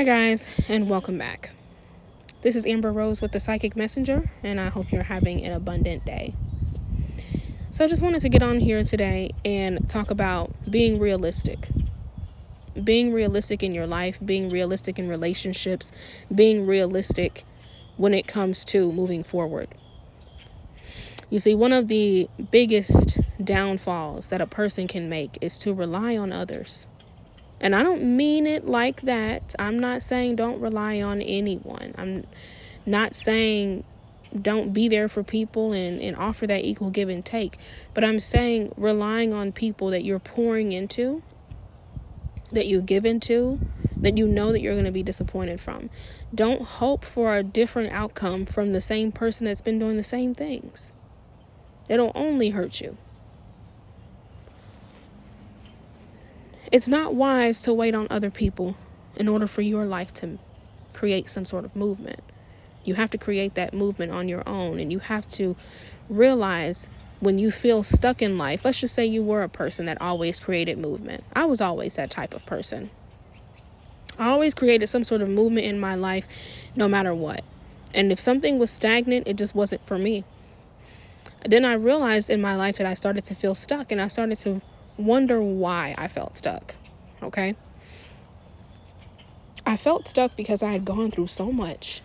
Hi, guys, and welcome back. This is Amber Rose with the Psychic Messenger, and I hope you're having an abundant day. So, I just wanted to get on here today and talk about being realistic. Being realistic in your life, being realistic in relationships, being realistic when it comes to moving forward. You see, one of the biggest downfalls that a person can make is to rely on others. And I don't mean it like that. I'm not saying don't rely on anyone. I'm not saying don't be there for people and, and offer that equal give and take. But I'm saying relying on people that you're pouring into, that you give into, that you know that you're going to be disappointed from. Don't hope for a different outcome from the same person that's been doing the same things. It'll only hurt you. It's not wise to wait on other people in order for your life to create some sort of movement. You have to create that movement on your own, and you have to realize when you feel stuck in life. Let's just say you were a person that always created movement. I was always that type of person. I always created some sort of movement in my life, no matter what. And if something was stagnant, it just wasn't for me. Then I realized in my life that I started to feel stuck and I started to wonder why I felt stuck. Okay? I felt stuck because I had gone through so much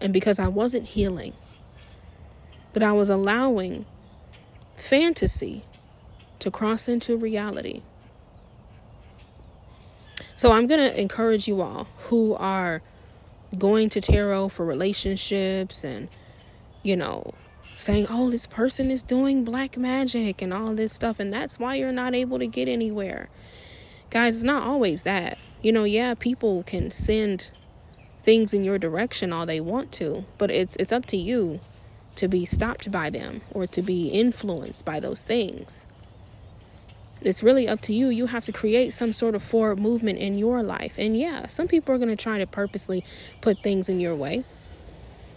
and because I wasn't healing. But I was allowing fantasy to cross into reality. So I'm going to encourage you all who are going to tarot for relationships and, you know, saying, oh, this person is doing black magic and all this stuff, and that's why you're not able to get anywhere. Guys, it's not always that. You know, yeah, people can send things in your direction all they want to, but it's it's up to you to be stopped by them or to be influenced by those things. It's really up to you. You have to create some sort of forward movement in your life. And yeah, some people are going to try to purposely put things in your way.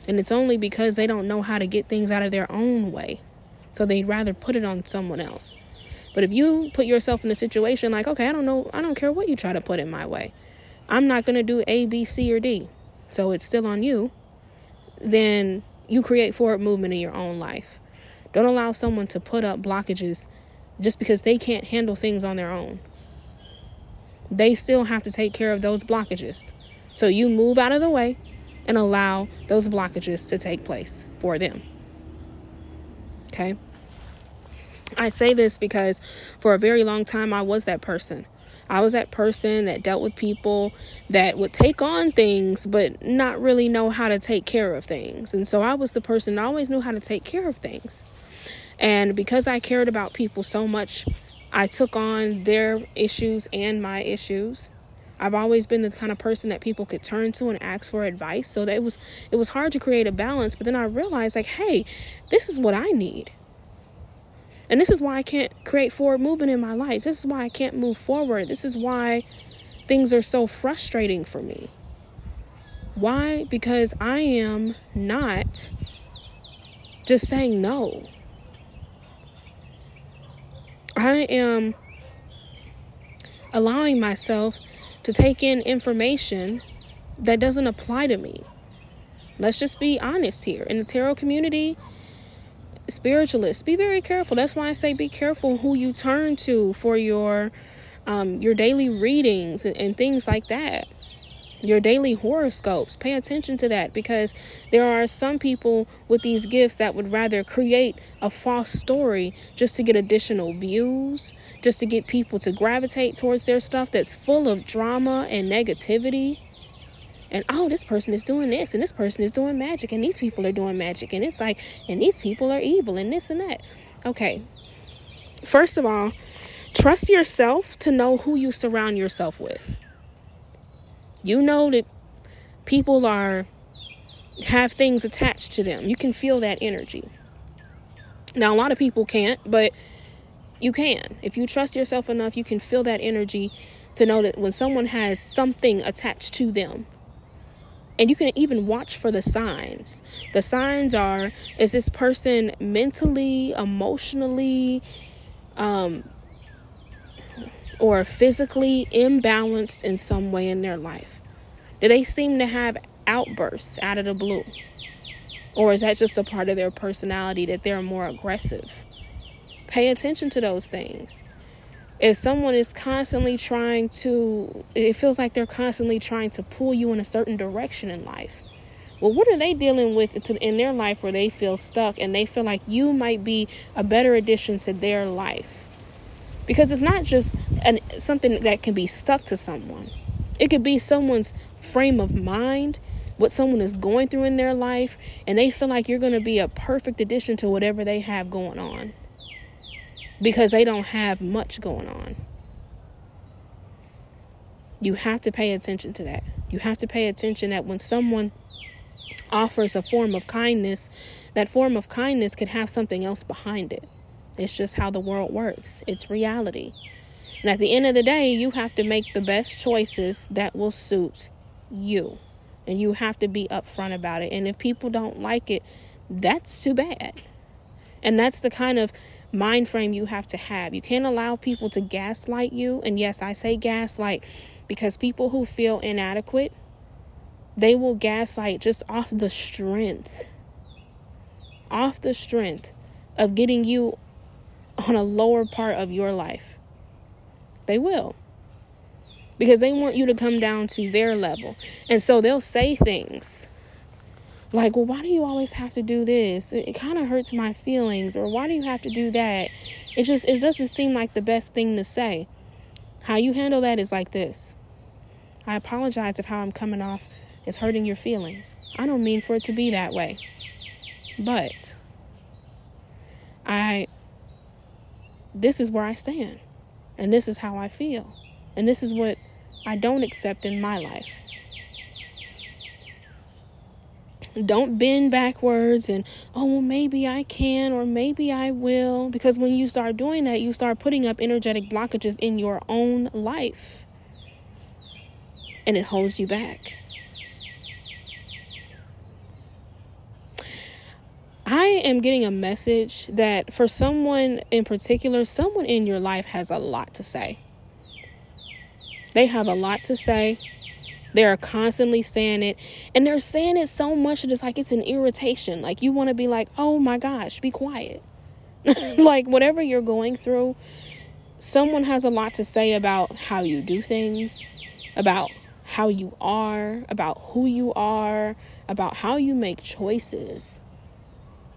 And it's only because they don't know how to get things out of their own way. So they'd rather put it on someone else. But if you put yourself in a situation like, okay, I don't know, I don't care what you try to put in my way. I'm not going to do A, B, C, or D. So it's still on you. Then you create forward movement in your own life. Don't allow someone to put up blockages just because they can't handle things on their own. They still have to take care of those blockages. So you move out of the way and allow those blockages to take place for them. Okay? I say this because for a very long time I was that person. I was that person that dealt with people that would take on things but not really know how to take care of things. And so I was the person that always knew how to take care of things. And because I cared about people so much, I took on their issues and my issues. I've always been the kind of person that people could turn to and ask for advice. So that it was it was hard to create a balance, but then I realized like, hey, this is what I need. And this is why I can't create forward movement in my life. This is why I can't move forward. This is why things are so frustrating for me. Why? Because I am not just saying no. I am allowing myself to take in information that doesn't apply to me. Let's just be honest here. In the tarot community, spiritualists, be very careful. That's why I say be careful who you turn to for your um, your daily readings and, and things like that your daily horoscopes. Pay attention to that because there are some people with these gifts that would rather create a false story just to get additional views, just to get people to gravitate towards their stuff that's full of drama and negativity. And oh, this person is doing this, and this person is doing magic, and these people are doing magic, and it's like, and these people are evil, and this and that. Okay, first of all, trust yourself to know who you surround yourself with you know that people are have things attached to them. You can feel that energy. Now, a lot of people can't, but you can. If you trust yourself enough, you can feel that energy to know that when someone has something attached to them, and you can even watch for the signs. The signs are is this person mentally, emotionally, um, or physically imbalanced in some way in their life. Do they seem to have outbursts out of the blue? Or is that just a part of their personality that they're more aggressive? Pay attention to those things. If someone is constantly trying to, it feels like they're constantly trying to pull you in a certain direction in life. Well, what are they dealing with in their life where they feel stuck and they feel like you might be a better addition to their life? Because it's not just an, something that can be stuck to someone, it could be someone's frame of mind what someone is going through in their life, and they feel like you're going to be a perfect addition to whatever they have going on because they don't have much going on. You have to pay attention to that. You have to pay attention that when someone offers a form of kindness, that form of kindness could have something else behind it. It's just how the world works, it's reality. And at the end of the day, you have to make the best choices that will suit you and you have to be upfront about it. And if people don't like it, that's too bad. And that's the kind of mind frame you have to have. You can't allow people to gaslight you. And yes, I say gaslight because people who feel inadequate, they will gaslight just off the strength, off the strength of getting you on a lower part of your life. They will because they want you to come down to their level. And so they'll say things like, well, why do you always have to do this? It, it kind of hurts my feelings. Or why do you have to do that? It just, it doesn't seem like the best thing to say. How you handle that is like this. I apologize if how I'm coming off is hurting your feelings. I don't mean for it to be that way. But I, this is where I stand. And this is how I feel. And this is what I don't accept in my life. Don't bend backwards and, oh, well, maybe I can or maybe I will. Because when you start doing that, you start putting up energetic blockages in your own life. And it holds you back. I am getting a message that for someone in particular, someone in your life has a lot to say. They have a lot to say. They're constantly saying it. And they're saying it so much that it's like it's an irritation. Like you want to be like, oh my gosh, be quiet. like whatever you're going through, someone has a lot to say about how you do things, about how you are, about who you are, about how you make choices.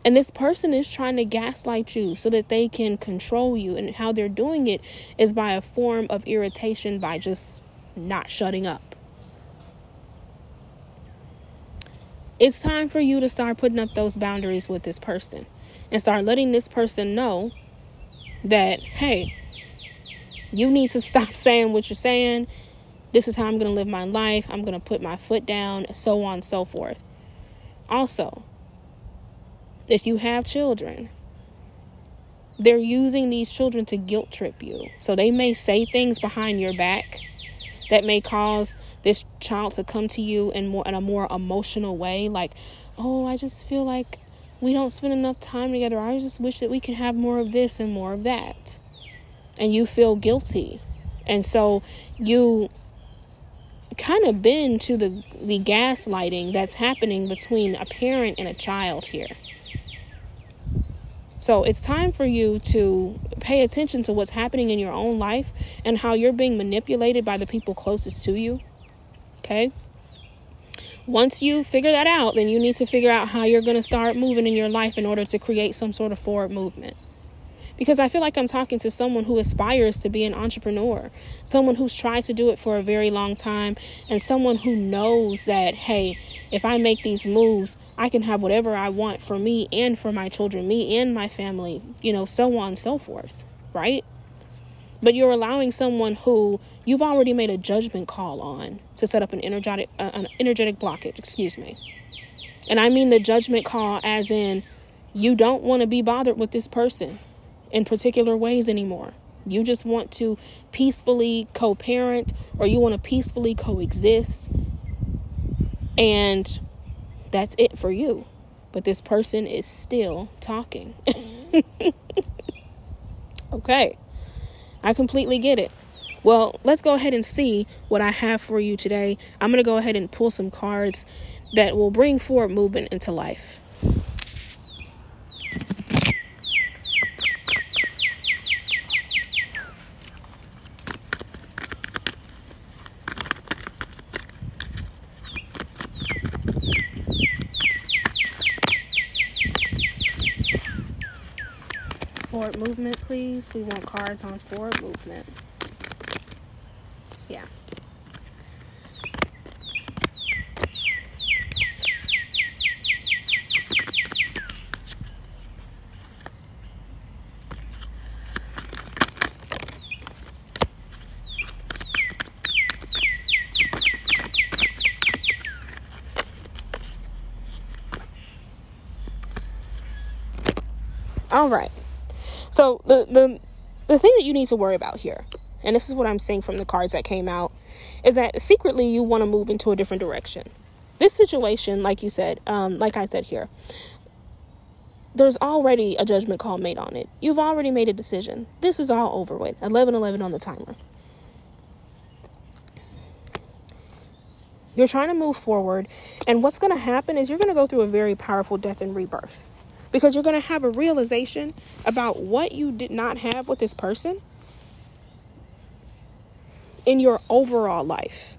And this person is trying to gaslight you so that they can control you. And how they're doing it is by a form of irritation by just not shutting up. It's time for you to start putting up those boundaries with this person and start letting this person know that, hey, you need to stop saying what you're saying. This is how I'm going to live my life. I'm going to put my foot down, so on and so forth. Also, if you have children, they're using these children to guilt trip you. So they may say things behind your back that may cause this child to come to you in more in a more emotional way like, "Oh, I just feel like we don't spend enough time together. I just wish that we could have more of this and more of that." And you feel guilty. And so you kind of bend to the the gaslighting that's happening between a parent and a child here. So it's time for you to pay attention to what's happening in your own life and how you're being manipulated by the people closest to you. Okay? Once you figure that out, then you need to figure out how you're going to start moving in your life in order to create some sort of forward movement because I feel like I'm talking to someone who aspires to be an entrepreneur, someone who's tried to do it for a very long time, and someone who knows that, hey, if I make these moves, I can have whatever I want for me and for my children, me and my family, you know, so on and so forth, right? But you're allowing someone who you've already made a judgment call on to set up an energetic uh, an energetic blockage, excuse me. And I mean the judgment call as in you don't want to be bothered with this person in particular ways anymore. You just want to peacefully co parent or you want to peacefully coexist. And that's it for you. But this person is still talking. okay. I completely get it. Well, let's go ahead and see what I have for you today. I'm going to go ahead and pull some cards that will bring forward movement into life. Forward movement, please. We want cards on forward movement. Yeah. All right. So the the the thing that you need to worry about here, and this is what I'm saying from the cards that came out, is that secretly you want to move into a different direction. This situation, like you said, um, like I said here, there's already a judgment call made on it. You've already made a decision. This is all over with. 11 11 on the timer. You're trying to move forward, and what's going to happen is you're going to go through a very powerful death and rebirth because you're going to have a realization about what you did not have with this person in your overall life.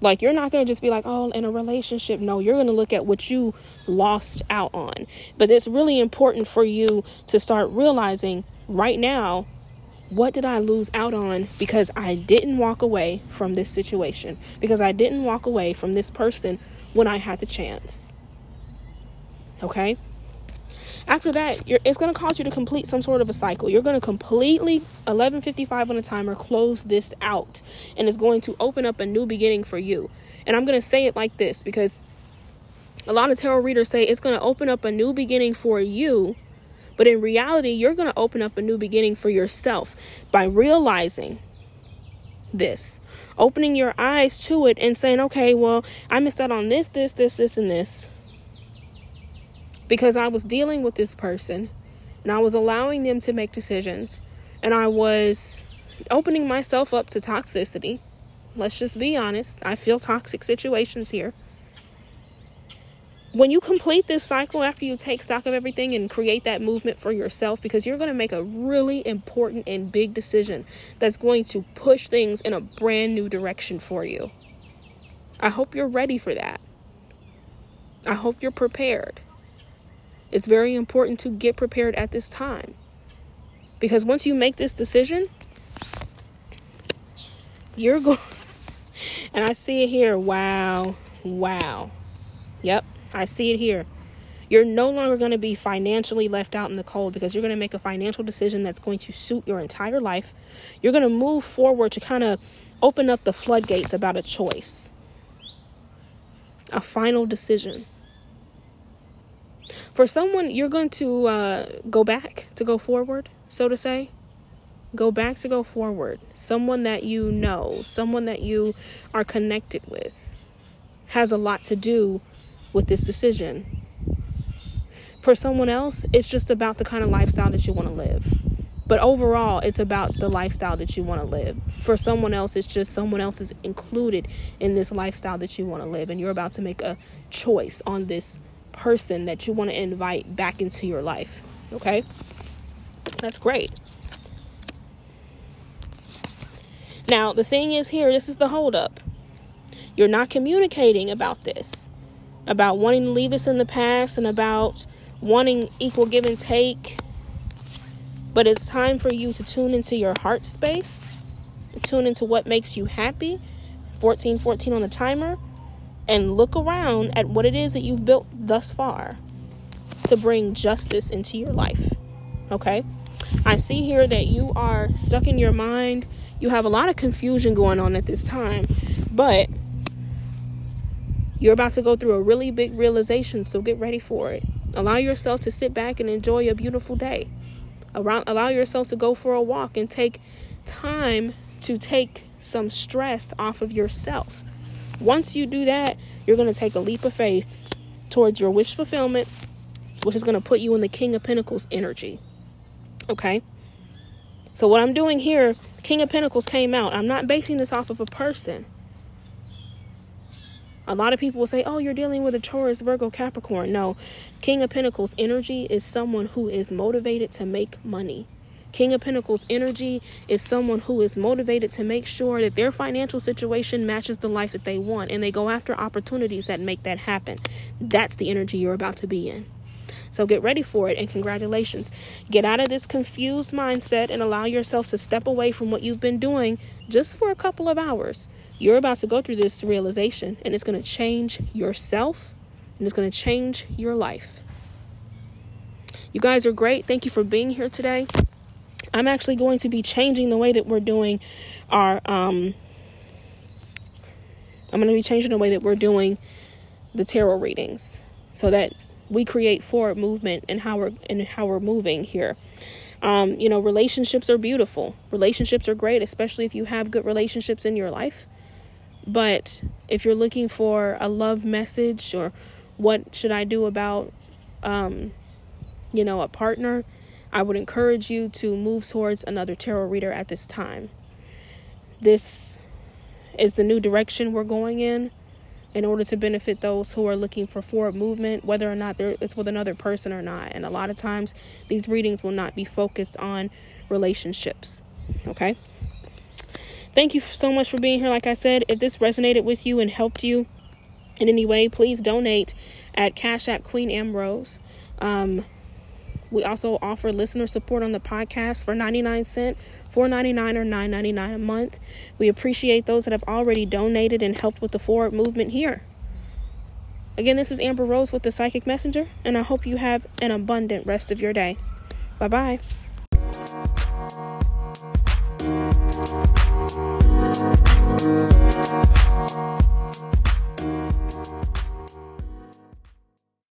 Like, you're not going to just be like, oh, in a relationship. No, you're going to look at what you lost out on. But it's really important for you to start realizing right now what did I lose out on because I didn't walk away from this situation, because I didn't walk away from this person when I had the chance. Okay? After that, it's going to cause you to complete some sort of a cycle. You're going to completely 11:55 on the timer close this out, and it's going to open up a new beginning for you. And I'm going to say it like this because a lot of tarot readers say it's going to open up a new beginning for you, but in reality, you're going to open up a new beginning for yourself by realizing this, opening your eyes to it and saying, okay, well, I missed out on this, this, this, this, and this because I was dealing with this person and I was allowing them to make decisions and I was opening myself up to toxicity. Let's just be honest. I feel toxic situations here. When you complete this cycle after you take stock of everything and create that movement for yourself, because you're going to make a really important and big decision that's going to push things in a brand new direction for you. I hope you're ready for that. I hope you're prepared. It's very important to get prepared at this time. Because once you make this decision, you're going and I see it here. Wow. Wow. Yep, I see it here. You're no longer going to be financially left out in the cold because you're going to make a financial decision that's going to suit your entire life. You're going to move forward to kind of open up the floodgates about a choice, a final decision. For someone, you're going to uh, go back to go forward, so to say. Go back to go forward. Someone that you know, someone that you are connected with, has a lot to do with this decision. For someone else, it's just about the kind of lifestyle that you want to live. But overall, it's about the lifestyle that you want to live. For someone else, it's just someone else is included in this lifestyle that you want to live. And you're about to make a choice on this person that you want to invite back into your life. Okay? That's great. Now, the thing is here, this is the holdup. You're not communicating about this, about wanting to leave this in the past and about wanting equal give and take. But it's time for you to tune into your heart space, tune into what makes you happy. 1414 on the timer and look around at what it is that you've built thus far to bring justice into your life. Okay? I see here that you are stuck in your mind. You have a lot of confusion going on at this time, but you're about to go through a really big realization, so get ready for it. Allow yourself to sit back and enjoy a beautiful day. Around, Allow yourself to go for a walk and take time to take some stress off of yourself. Once you do that, you're going to take a leap of faith towards your wish fulfillment, which is going to put you in the King of Pentacles energy. Okay? So, what I'm doing here, King of Pentacles came out. I'm not basing this off of a person. A lot of people will say, oh, you're dealing with a Taurus, Virgo, Capricorn. No, King of Pentacles energy is someone who is motivated to make money. King of Pentacles energy is someone who is motivated to make sure that their financial situation matches the life that they want and they go after opportunities that make that happen. That's the energy you're about to be in. So get ready for it and congratulations. Get out of this confused mindset and allow yourself to step away from what you've been doing just for a couple of hours. You're about to go through this realization and it's going to change yourself and it's going to change your life. You guys are great. Thank you for being here today. I'm actually going to be changing the way that we're doing our um I'm going to be changing the way that we're doing the tarot readings so that we create forward movement and how we're and how we're moving here. Um, you know, relationships are beautiful. Relationships are great, especially if you have good relationships in your life. But if you're looking for a love message or what should I do about um, you know, a partner, I would encourage you to move towards another tarot reader at this time. This is the new direction we're going in in order to benefit those who are looking for forward movement, whether or not it's with another person or not. And a lot of times, these readings will not be focused on relationships. Okay? Thank you so much for being here. Like I said, if this resonated with you and helped you in any way, please donate at Cash App Queen Ambrose. Um, we also offer listener support on the podcast for 99 cents, 4.99 or 9.99 a month. We appreciate those that have already donated and helped with the forward movement here. Again, this is Amber Rose with the Psychic Messenger, and I hope you have an abundant rest of your day. Bye bye.